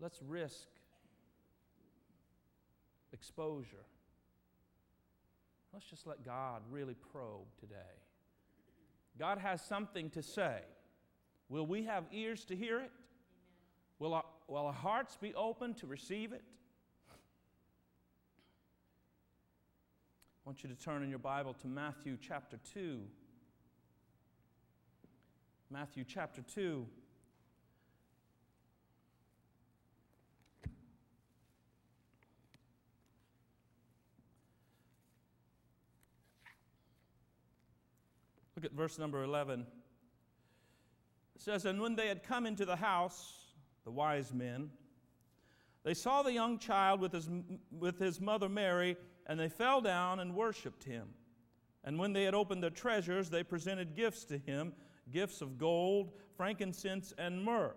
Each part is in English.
let's risk exposure. Let's just let God really probe today. God has something to say. Will we have ears to hear it? Will our, will our hearts be open to receive it? I want you to turn in your Bible to Matthew chapter 2. Matthew chapter 2. Look at verse number 11. It says, And when they had come into the house, the wise men, they saw the young child with his, with his mother Mary, and they fell down and worshiped him. And when they had opened their treasures, they presented gifts to him gifts of gold, frankincense, and myrrh.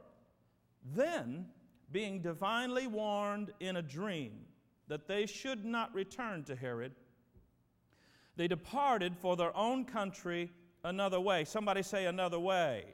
Then, being divinely warned in a dream that they should not return to Herod, they departed for their own country another way. Somebody say, another way.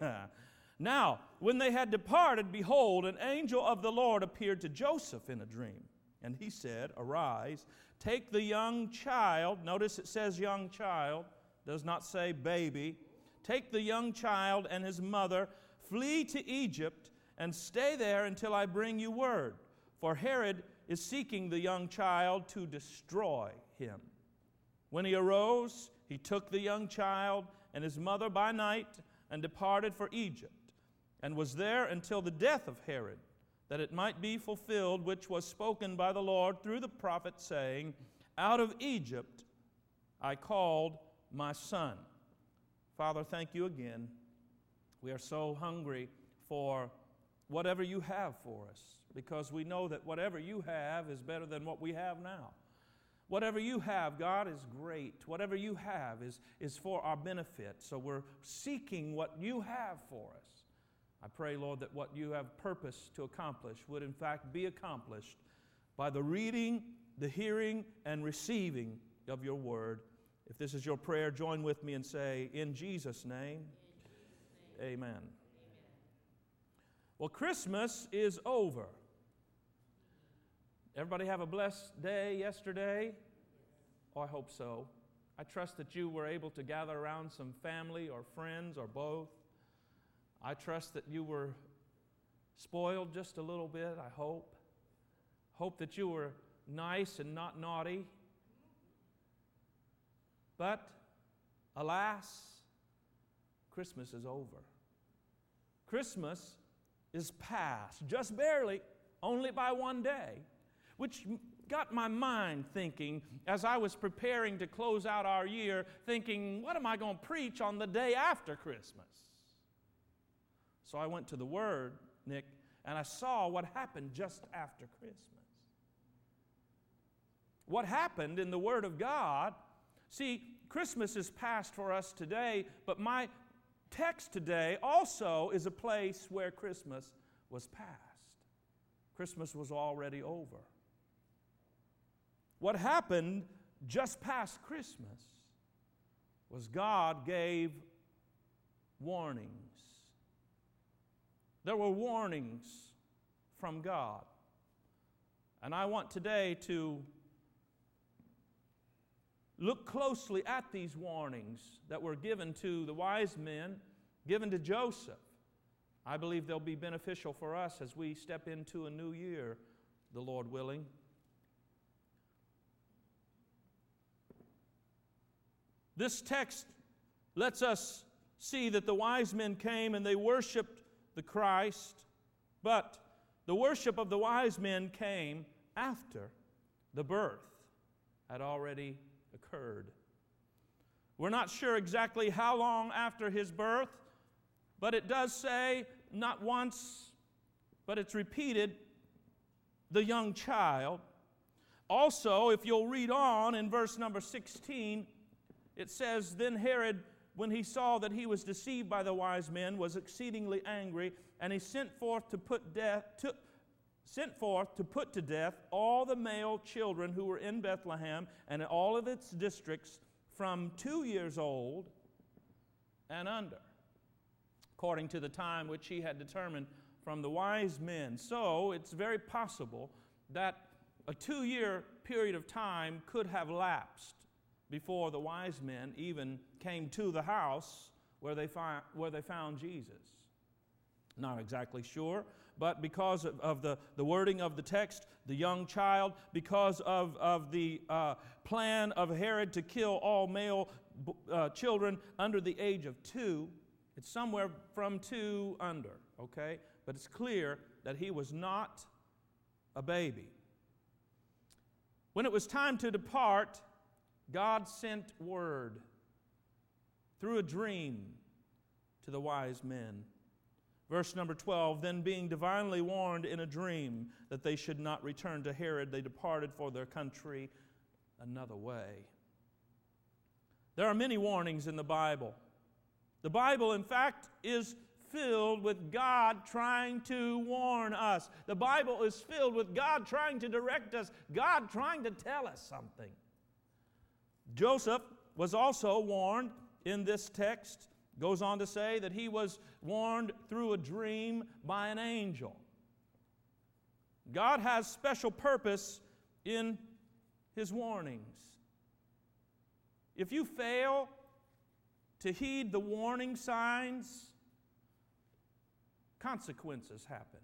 Another way. now, when they had departed, behold, an angel of the Lord appeared to Joseph in a dream. And he said, Arise, take the young child. Notice it says young child, does not say baby. Take the young child and his mother, flee to Egypt, and stay there until I bring you word. For Herod is seeking the young child to destroy him. When he arose, he took the young child and his mother by night and departed for Egypt, and was there until the death of Herod, that it might be fulfilled which was spoken by the Lord through the prophet, saying, Out of Egypt I called my son. Father, thank you again. We are so hungry for whatever you have for us because we know that whatever you have is better than what we have now. Whatever you have, God, is great. Whatever you have is, is for our benefit. So we're seeking what you have for us. I pray, Lord, that what you have purpose to accomplish would in fact be accomplished by the reading, the hearing, and receiving of your word. If this is your prayer, join with me and say, In Jesus' name, In Jesus name. Amen. amen. Well, Christmas is over. Everybody have a blessed day yesterday? Oh, I hope so. I trust that you were able to gather around some family or friends or both. I trust that you were spoiled just a little bit, I hope. Hope that you were nice and not naughty. But alas, Christmas is over. Christmas is past, just barely, only by one day, which got my mind thinking as I was preparing to close out our year, thinking, what am I going to preach on the day after Christmas? So I went to the Word, Nick, and I saw what happened just after Christmas. What happened in the Word of God See, Christmas is past for us today, but my text today also is a place where Christmas was past. Christmas was already over. What happened just past Christmas was God gave warnings. There were warnings from God. And I want today to Look closely at these warnings that were given to the wise men, given to Joseph. I believe they'll be beneficial for us as we step into a new year, the Lord willing. This text lets us see that the wise men came and they worshiped the Christ, but the worship of the wise men came after the birth had already occurred. We're not sure exactly how long after his birth, but it does say not once, but it's repeated the young child. Also, if you'll read on in verse number 16, it says, Then Herod, when he saw that he was deceived by the wise men, was exceedingly angry, and he sent forth to put death, to, sent forth to put to death all the male children who were in Bethlehem and in all of its districts from two years old and under, according to the time which he had determined from the wise men. So it's very possible that a two year period of time could have lapsed before the wise men even came to the house where they, fi- where they found Jesus. Not exactly sure, but because of, of the, the wording of the text, the young child, because of, of the uh, plan of Herod to kill all male uh, children under the age of two, it's somewhere from two under, okay? But it's clear that he was not a baby. When it was time to depart, God sent word through a dream to the wise men. Verse number 12 Then, being divinely warned in a dream that they should not return to Herod, they departed for their country another way. There are many warnings in the Bible. The Bible, in fact, is filled with God trying to warn us. The Bible is filled with God trying to direct us, God trying to tell us something. Joseph was also warned in this text, goes on to say that he was warned through a dream by an angel. God has special purpose in his warnings. If you fail to heed the warning signs, consequences happen.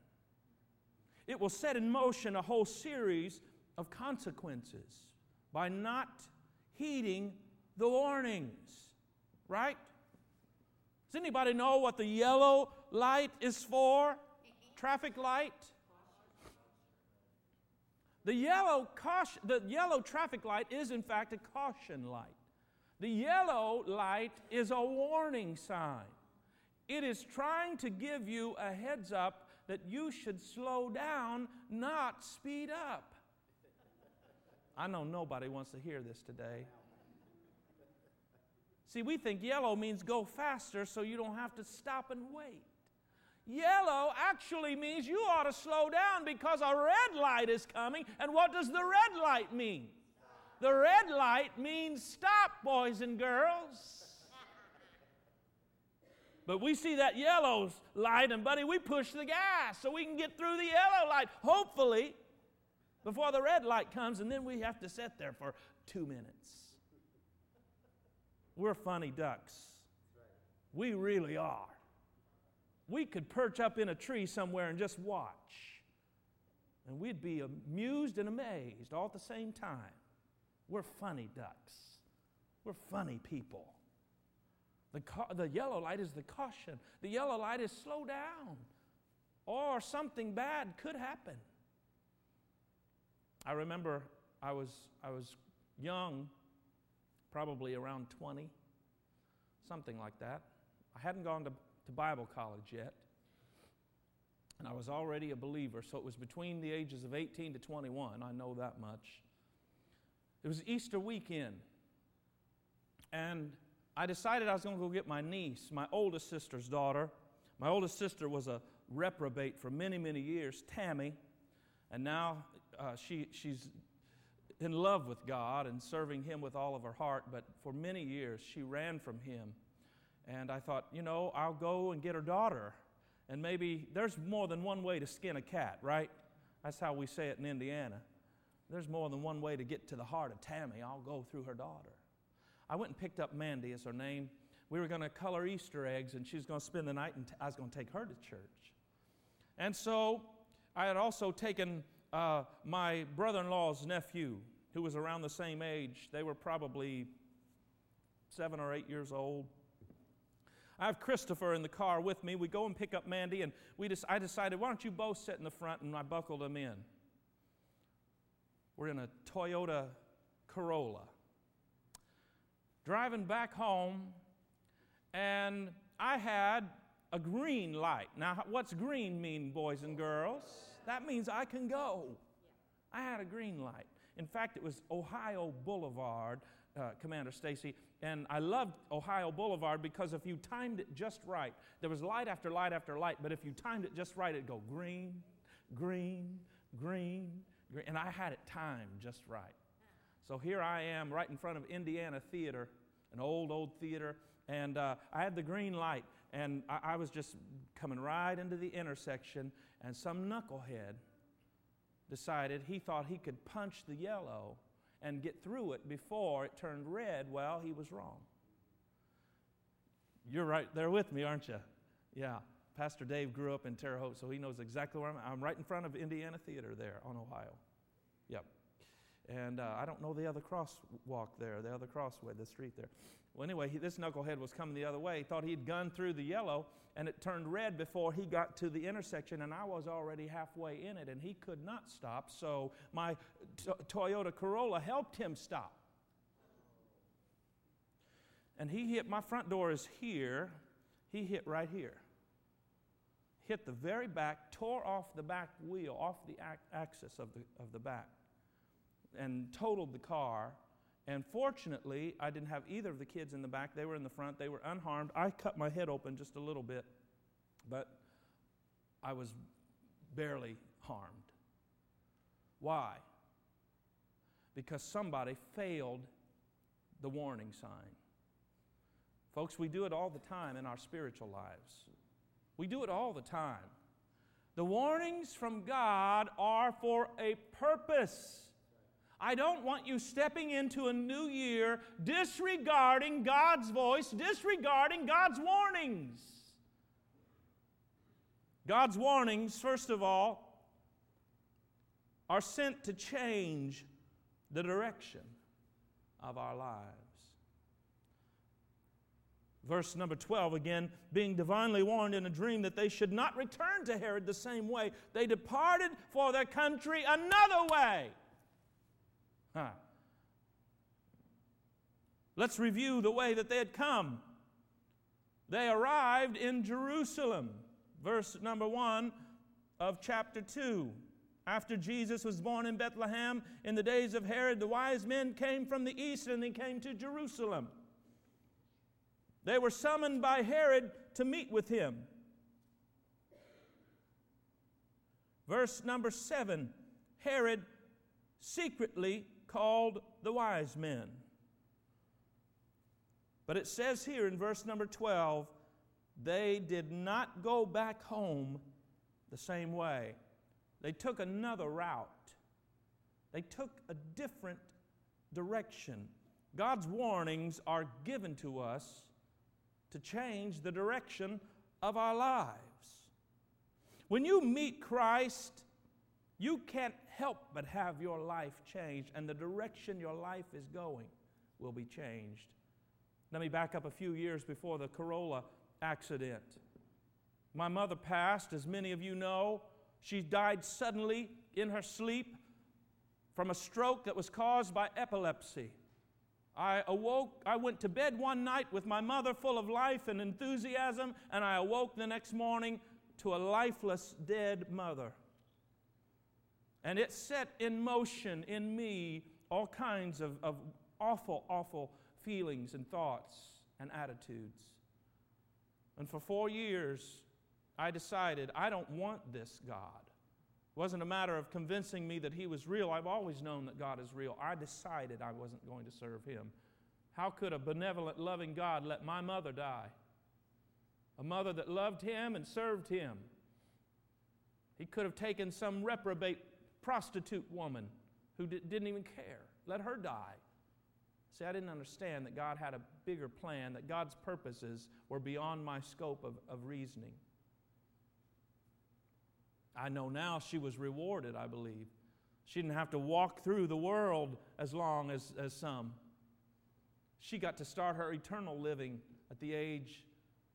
It will set in motion a whole series of consequences by not heeding the warnings, right? Does anybody know what the yellow light is for? Traffic light? The yellow, caution, the yellow traffic light is, in fact, a caution light. The yellow light is a warning sign. It is trying to give you a heads up that you should slow down, not speed up. I know nobody wants to hear this today. See, we think yellow means go faster so you don't have to stop and wait. Yellow actually means you ought to slow down because a red light is coming. And what does the red light mean? The red light means stop, boys and girls. But we see that yellow light, and buddy, we push the gas so we can get through the yellow light, hopefully, before the red light comes, and then we have to sit there for two minutes. We're funny ducks. We really are. We could perch up in a tree somewhere and just watch, and we'd be amused and amazed all at the same time. We're funny ducks. We're funny people. The, ca- the yellow light is the caution. The yellow light is slow down, or something bad could happen. I remember I was, I was young, probably around 20, something like that. I hadn't gone to, to Bible college yet, and I was already a believer, so it was between the ages of 18 to 21. I know that much. It was Easter weekend, and I decided I was going to go get my niece, my oldest sister's daughter. My oldest sister was a reprobate for many, many years, Tammy, and now uh, she, she's in love with God and serving Him with all of her heart, but for many years she ran from Him. And I thought, you know, I'll go and get her daughter. And maybe there's more than one way to skin a cat, right? That's how we say it in Indiana. There's more than one way to get to the heart of Tammy. I'll go through her daughter. I went and picked up Mandy as her name. We were going to color Easter eggs, and she was going to spend the night, and I was going to take her to church. And so I had also taken uh, my brother in law's nephew, who was around the same age. They were probably seven or eight years old. I have Christopher in the car with me. We go and pick up Mandy, and we just, I decided, why don't you both sit in the front? And I buckled them in. We're in a Toyota Corolla driving back home, and I had a green light. Now, what's green mean, boys and girls? That means I can go. I had a green light. In fact, it was Ohio Boulevard, uh, Commander Stacy, and I loved Ohio Boulevard because if you timed it just right, there was light after light after light, but if you timed it just right, it'd go green, green, green, green, and I had it timed just right. So here I am right in front of Indiana Theater, an old, old theater, and uh, I had the green light. and I, I was just coming right into the intersection, and some knucklehead decided he thought he could punch the yellow and get through it before it turned red. Well, he was wrong. You're right there with me, aren't you? Yeah. Pastor Dave grew up in Terre Haute, so he knows exactly where I'm. I'm right in front of Indiana Theater there on Ohio. Yep. And uh, I don't know the other crosswalk there, the other crossway, the street there. Well, anyway, he, this knucklehead was coming the other way. He thought he'd gone through the yellow, and it turned red before he got to the intersection, and I was already halfway in it, and he could not stop. So my t- Toyota Corolla helped him stop. And he hit, my front door is here, he hit right here. Hit the very back, tore off the back wheel, off the axis of the, of the back, and totaled the car and fortunately, I didn't have either of the kids in the back. They were in the front. They were unharmed. I cut my head open just a little bit, but I was barely harmed. Why? Because somebody failed the warning sign. Folks, we do it all the time in our spiritual lives. We do it all the time. The warnings from God are for a purpose. I don't want you stepping into a new year disregarding God's voice, disregarding God's warnings. God's warnings, first of all, are sent to change the direction of our lives. Verse number 12 again, being divinely warned in a dream that they should not return to Herod the same way, they departed for their country another way. Huh. Let's review the way that they had come. They arrived in Jerusalem, verse number 1 of chapter 2. After Jesus was born in Bethlehem, in the days of Herod, the wise men came from the east and they came to Jerusalem. They were summoned by Herod to meet with him. Verse number 7 Herod secretly called the wise men. But it says here in verse number 12, they did not go back home the same way. They took another route, they took a different direction. God's warnings are given to us to change the direction of our lives. When you meet Christ, you can't help but have your life changed, and the direction your life is going will be changed. Let me back up a few years before the Corolla accident. My mother passed, as many of you know. She died suddenly in her sleep from a stroke that was caused by epilepsy. I awoke, I went to bed one night with my mother full of life and enthusiasm, and I awoke the next morning to a lifeless, dead mother. And it set in motion in me all kinds of, of awful, awful feelings and thoughts and attitudes. And for four years, I decided I don't want this God. It wasn't a matter of convincing me that He was real. I've always known that God is real. I decided I wasn't going to serve Him. How could a benevolent, loving God let my mother die? A mother that loved Him and served Him. He could have taken some reprobate prostitute woman who didn't even care. Let her die. See, I didn't understand that God had a bigger plan, that God's purposes were beyond my scope of, of reasoning. I know now she was rewarded, I believe. She didn't have to walk through the world as long as, as some. She got to start her eternal living at the age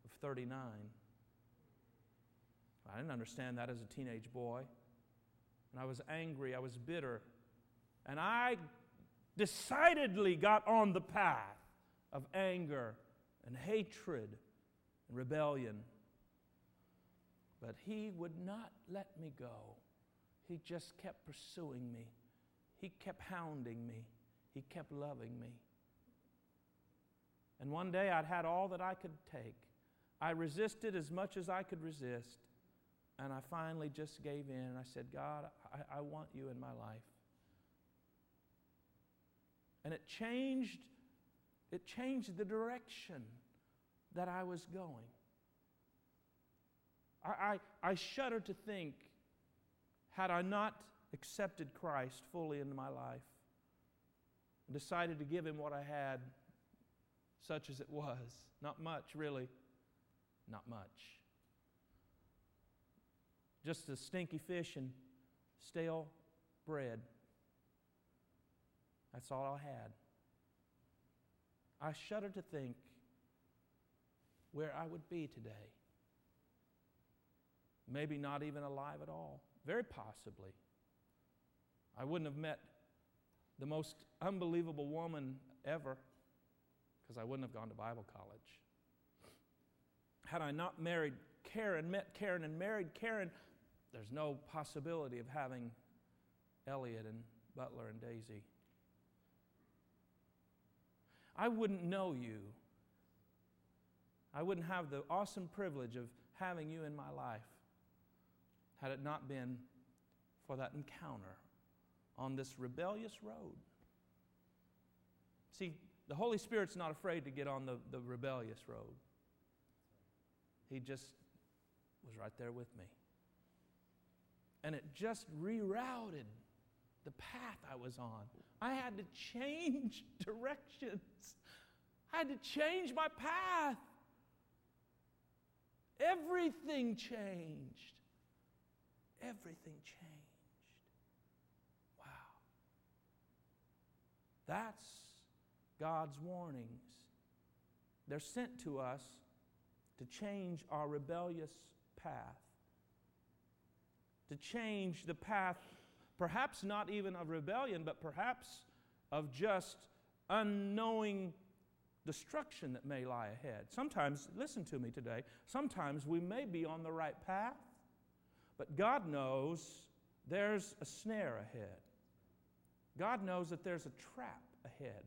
of 39. I didn't understand that as a teenage boy and I was angry, I was bitter. And I decidedly got on the path of anger and hatred and rebellion. But he would not let me go. He just kept pursuing me. He kept hounding me. He kept loving me. And one day I'd had all that I could take. I resisted as much as I could resist. And I finally just gave in and I said, God, I, I want you in my life. And it changed, it changed the direction that I was going. I, I, I shudder to think, had I not accepted Christ fully into my life, and decided to give him what I had, such as it was, not much really, not much. Just a stinky fish and stale bread. That's all I had. I shudder to think where I would be today. Maybe not even alive at all. Very possibly. I wouldn't have met the most unbelievable woman ever because I wouldn't have gone to Bible college. Had I not married Karen, met Karen, and married Karen, there's no possibility of having Elliot and Butler and Daisy. I wouldn't know you. I wouldn't have the awesome privilege of having you in my life had it not been for that encounter on this rebellious road. See, the Holy Spirit's not afraid to get on the, the rebellious road. He just was right there with me. And it just rerouted the path I was on. I had to change directions. I had to change my path. Everything changed. Everything changed. Wow. That's God's warnings. They're sent to us to change our rebellious path, to change the path, perhaps not even of rebellion, but perhaps of just unknowing destruction that may lie ahead. Sometimes, listen to me today, sometimes we may be on the right path, but God knows there's a snare ahead. God knows that there's a trap ahead.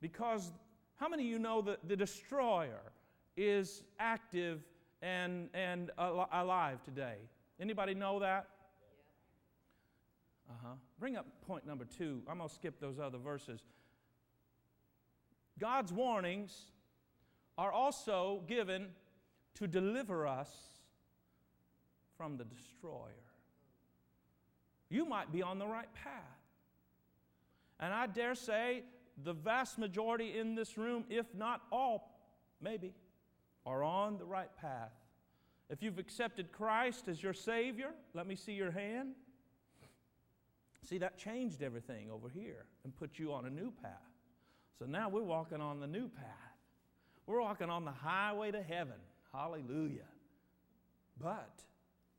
Because how many of you know that the destroyer is active and, and al- alive today? Anybody know that? Uh huh. Bring up point number two. I'm going to skip those other verses. God's warnings are also given to deliver us from the destroyer. You might be on the right path. And I dare say the vast majority in this room, if not all, maybe, are on the right path. If you've accepted Christ as your Savior, let me see your hand. See, that changed everything over here and put you on a new path. So now we're walking on the new path. We're walking on the highway to heaven. Hallelujah. But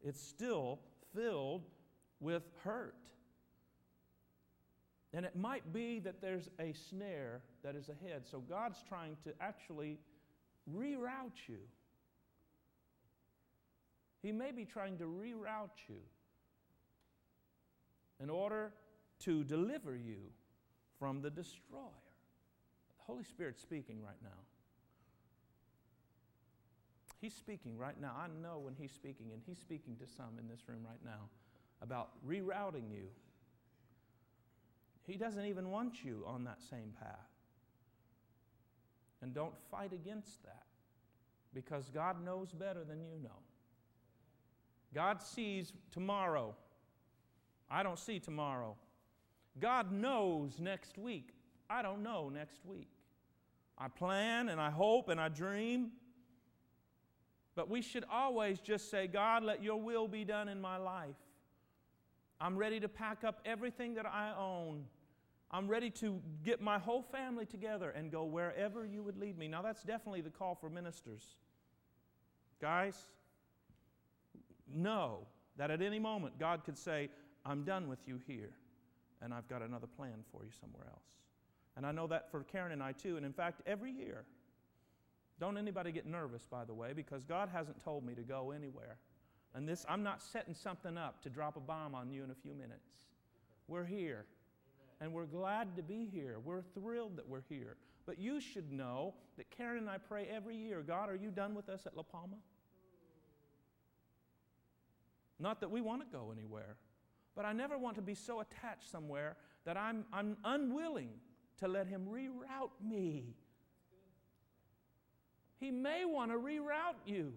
it's still filled with hurt. And it might be that there's a snare that is ahead. So God's trying to actually reroute you. He may be trying to reroute you in order to deliver you from the destroyer. The Holy Spirit's speaking right now. He's speaking right now. I know when He's speaking, and He's speaking to some in this room right now about rerouting you. He doesn't even want you on that same path. And don't fight against that because God knows better than you know. God sees tomorrow. I don't see tomorrow. God knows next week. I don't know next week. I plan and I hope and I dream. But we should always just say, God, let your will be done in my life. I'm ready to pack up everything that I own. I'm ready to get my whole family together and go wherever you would lead me. Now, that's definitely the call for ministers. Guys, know that at any moment God could say, I'm done with you here, and I've got another plan for you somewhere else. And I know that for Karen and I too. And in fact, every year, don't anybody get nervous, by the way, because God hasn't told me to go anywhere. And this, I'm not setting something up to drop a bomb on you in a few minutes. We're here. And we're glad to be here. We're thrilled that we're here. But you should know that Karen and I pray every year God, are you done with us at La Palma? Not that we want to go anywhere, but I never want to be so attached somewhere that I'm, I'm unwilling to let Him reroute me he may want to reroute you.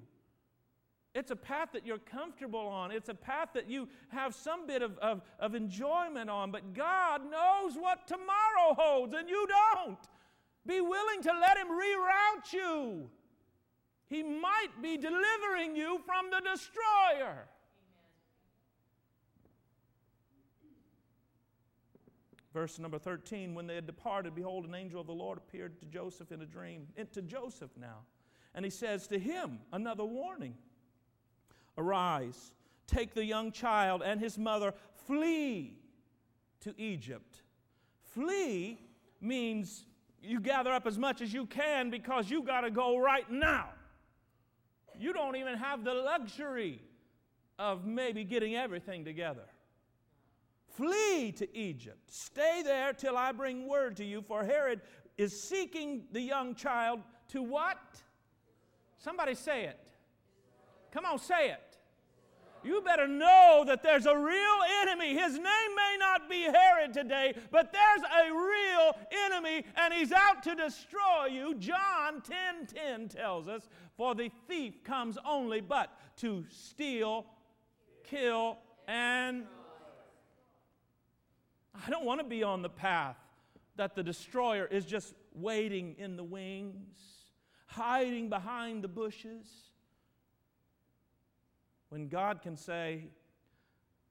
It's a path that you're comfortable on. It's a path that you have some bit of, of, of enjoyment on. But God knows what tomorrow holds, and you don't. Be willing to let Him reroute you. He might be delivering you from the destroyer. Verse number 13 When they had departed, behold, an angel of the Lord appeared to Joseph in a dream. Eh, to Joseph now. And he says to him, another warning Arise, take the young child and his mother, flee to Egypt. Flee means you gather up as much as you can because you got to go right now. You don't even have the luxury of maybe getting everything together. Flee to Egypt. Stay there till I bring word to you, for Herod is seeking the young child to what? Somebody say it. Come on, say it. You better know that there's a real enemy. His name may not be Herod today, but there's a real enemy, and he's out to destroy you. John 10 10 tells us, For the thief comes only but to steal, kill, and. I don't want to be on the path that the destroyer is just waiting in the wings, hiding behind the bushes when God can say,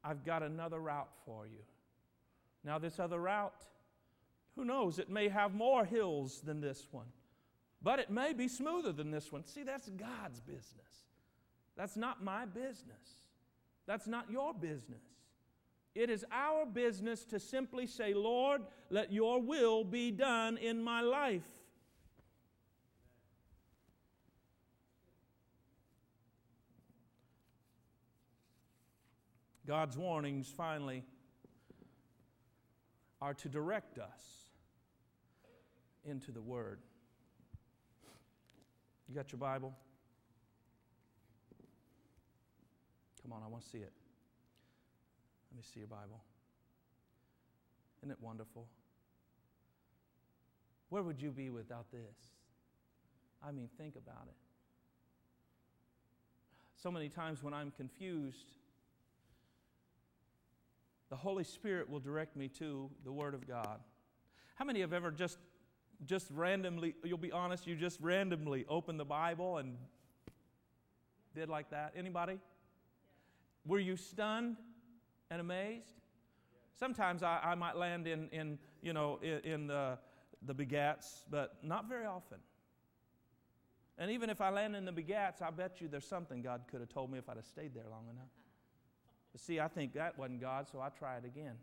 I've got another route for you. Now, this other route, who knows, it may have more hills than this one, but it may be smoother than this one. See, that's God's business. That's not my business. That's not your business. It is our business to simply say, Lord, let your will be done in my life. God's warnings, finally, are to direct us into the Word. You got your Bible? Come on, I want to see it. Let me see your Bible. Isn't it wonderful? Where would you be without this? I mean, think about it. So many times when I'm confused, the Holy Spirit will direct me to the Word of God. How many have ever just just randomly, you'll be honest, you just randomly opened the Bible and did like that? Anybody? Were you stunned and amazed? Sometimes I, I might land in, in you know, in, in the, the begats, but not very often. And even if I land in the begats, I bet you there's something God could have told me if I'd have stayed there long enough. But see, I think that wasn't God, so I try it again.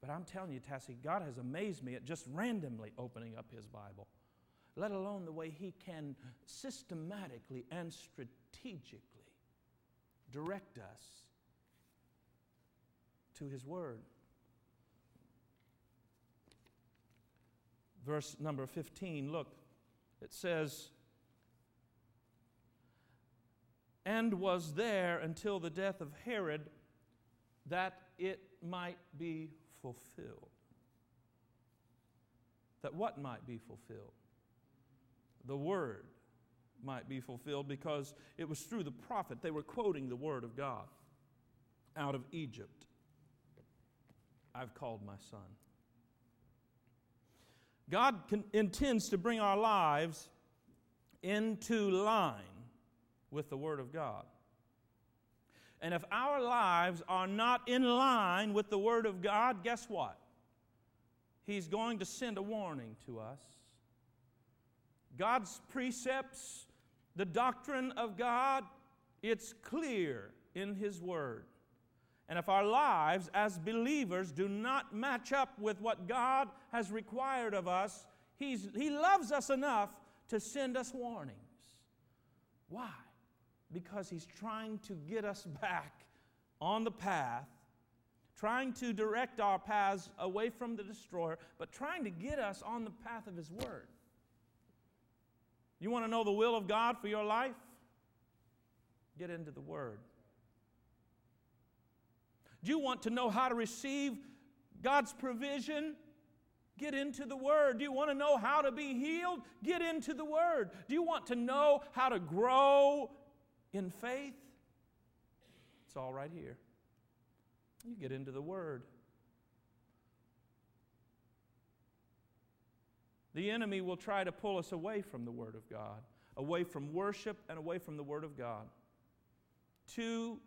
But I'm telling you, Tassie, God has amazed me at just randomly opening up His Bible, let alone the way He can systematically and strategically direct us to His Word. Verse number 15, look, it says, and was there until the death of Herod that it might be fulfilled. That what might be fulfilled? The word might be fulfilled because it was through the prophet. They were quoting the word of God out of Egypt. I've called my son. God intends to bring our lives into line with the Word of God. And if our lives are not in line with the Word of God, guess what? He's going to send a warning to us. God's precepts, the doctrine of God, it's clear in His Word. And if our lives as believers do not match up with what God has required of us, he's, He loves us enough to send us warnings. Why? because he's trying to get us back on the path, trying to direct our paths away from the destroyer, but trying to get us on the path of his word. You want to know the will of God for your life? Get into the word. Do you want to know how to receive God's provision? Get into the Word. Do you want to know how to be healed? Get into the Word. Do you want to know how to grow in faith, it's all right here. You get into the Word. The enemy will try to pull us away from the Word of God, away from worship and away from the Word of God. Two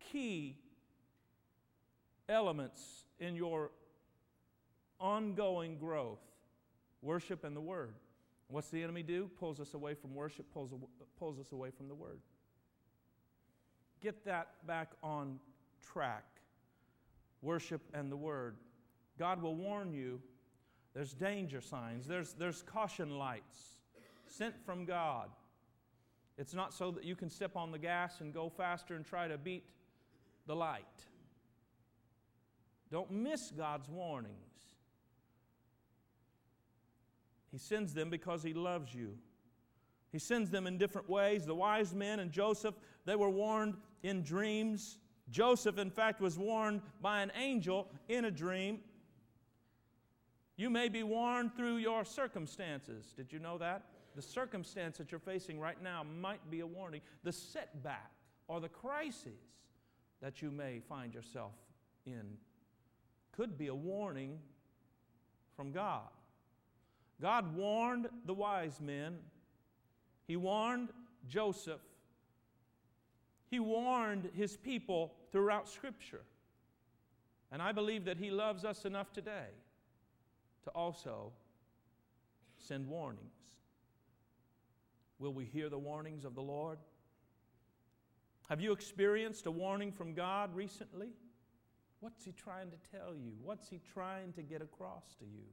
key elements in your ongoing growth worship and the Word. What's the enemy do? Pulls us away from worship, pulls, pulls us away from the Word. Get that back on track. Worship and the Word. God will warn you there's danger signs, there's, there's caution lights sent from God. It's not so that you can step on the gas and go faster and try to beat the light. Don't miss God's warnings. He sends them because He loves you. He sends them in different ways. The wise men and Joseph, they were warned in dreams. Joseph, in fact, was warned by an angel in a dream. You may be warned through your circumstances. Did you know that? The circumstance that you're facing right now might be a warning. The setback or the crisis that you may find yourself in could be a warning from God. God warned the wise men, He warned Joseph, He warned His people throughout Scripture. And I believe that He loves us enough today to also send warnings. Will we hear the warnings of the Lord? Have you experienced a warning from God recently? What's He trying to tell you? What's He trying to get across to you?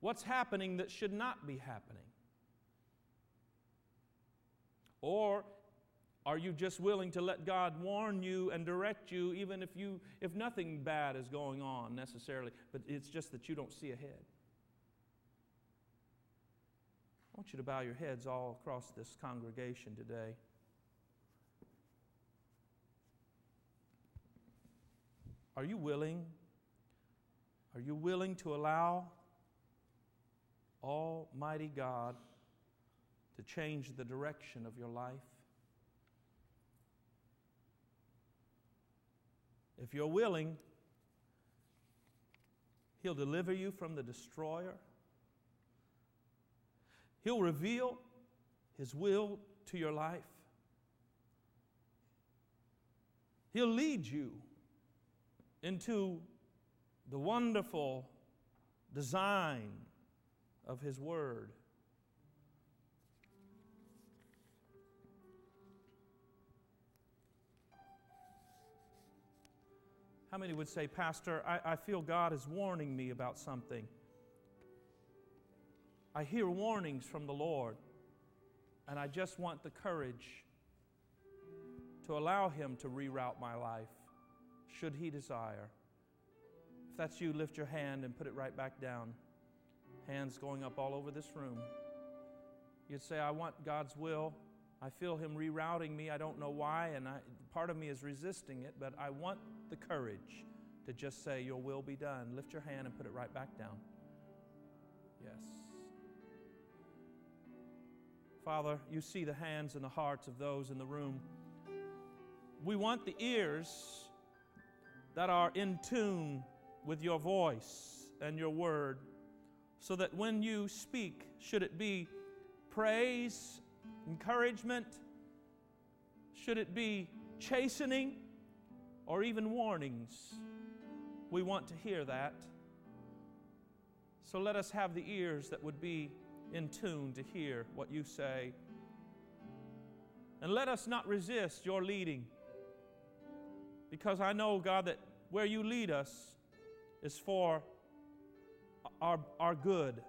What's happening that should not be happening? Or are you just willing to let God warn you and direct you even if you if nothing bad is going on necessarily, but it's just that you don't see ahead? I want you to bow your heads all across this congregation today. Are you willing? Are you willing to allow Almighty God to change the direction of your life? If you're willing, He'll deliver you from the destroyer. He'll reveal His will to your life. He'll lead you into the wonderful design of His Word. How many would say, Pastor, I, I feel God is warning me about something? I hear warnings from the Lord, and I just want the courage to allow Him to reroute my life, should He desire. If that's you, lift your hand and put it right back down. Hands going up all over this room. You'd say, I want God's will. I feel Him rerouting me. I don't know why, and I, part of me is resisting it, but I want the courage to just say, Your will be done. Lift your hand and put it right back down. Yes. Father, you see the hands and the hearts of those in the room. We want the ears that are in tune with your voice and your word, so that when you speak, should it be praise encouragement? Should it be chastening or even warnings? We want to hear that. So let us have the ears that would be in tune to hear what you say. And let us not resist your leading. Because I know, God, that where you lead us is for our, our good,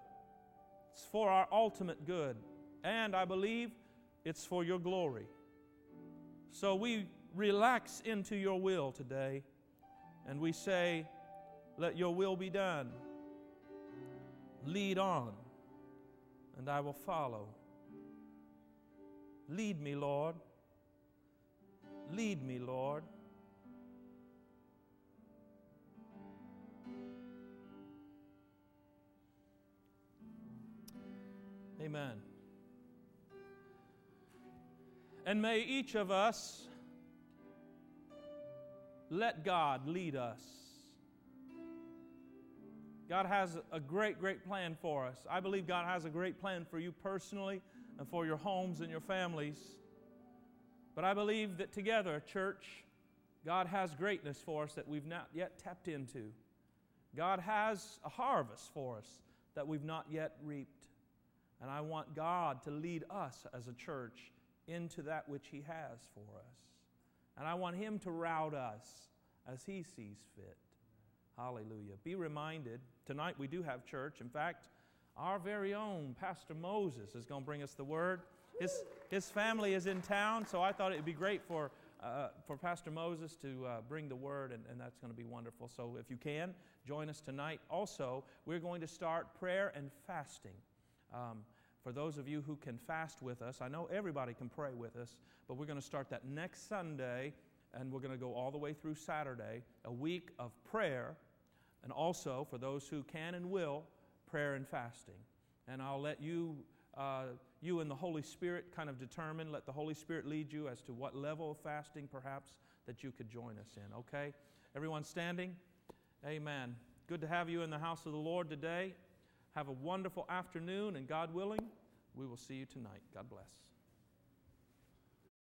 it's for our ultimate good. And I believe it's for your glory. So we relax into your will today and we say, Let your will be done. Lead on, and I will follow. Lead me, Lord. Lead me, Lord. Amen. And may each of us let God lead us. God has a great, great plan for us. I believe God has a great plan for you personally and for your homes and your families. But I believe that together, church, God has greatness for us that we've not yet tapped into. God has a harvest for us that we've not yet reaped. And I want God to lead us as a church into that which He has for us. And I want Him to route us as He sees fit. Hallelujah. Be reminded, tonight we do have church. In fact, our very own Pastor Moses is going to bring us the word. His, his family is in town, so I thought it would be great for, uh, for Pastor Moses to uh, bring the word, and, and that's going to be wonderful. So if you can, join us tonight. Also, we're going to start prayer and fasting. Um, for those of you who can fast with us, I know everybody can pray with us, but we're going to start that next Sunday, and we're going to go all the way through Saturday, a week of prayer and also for those who can and will, prayer and fasting. And I'll let you, uh, you and the Holy Spirit kind of determine, let the Holy Spirit lead you as to what level of fasting perhaps that you could join us in, okay? Everyone standing? Amen. Good to have you in the house of the Lord today. Have a wonderful afternoon, and God willing, we will see you tonight. God bless.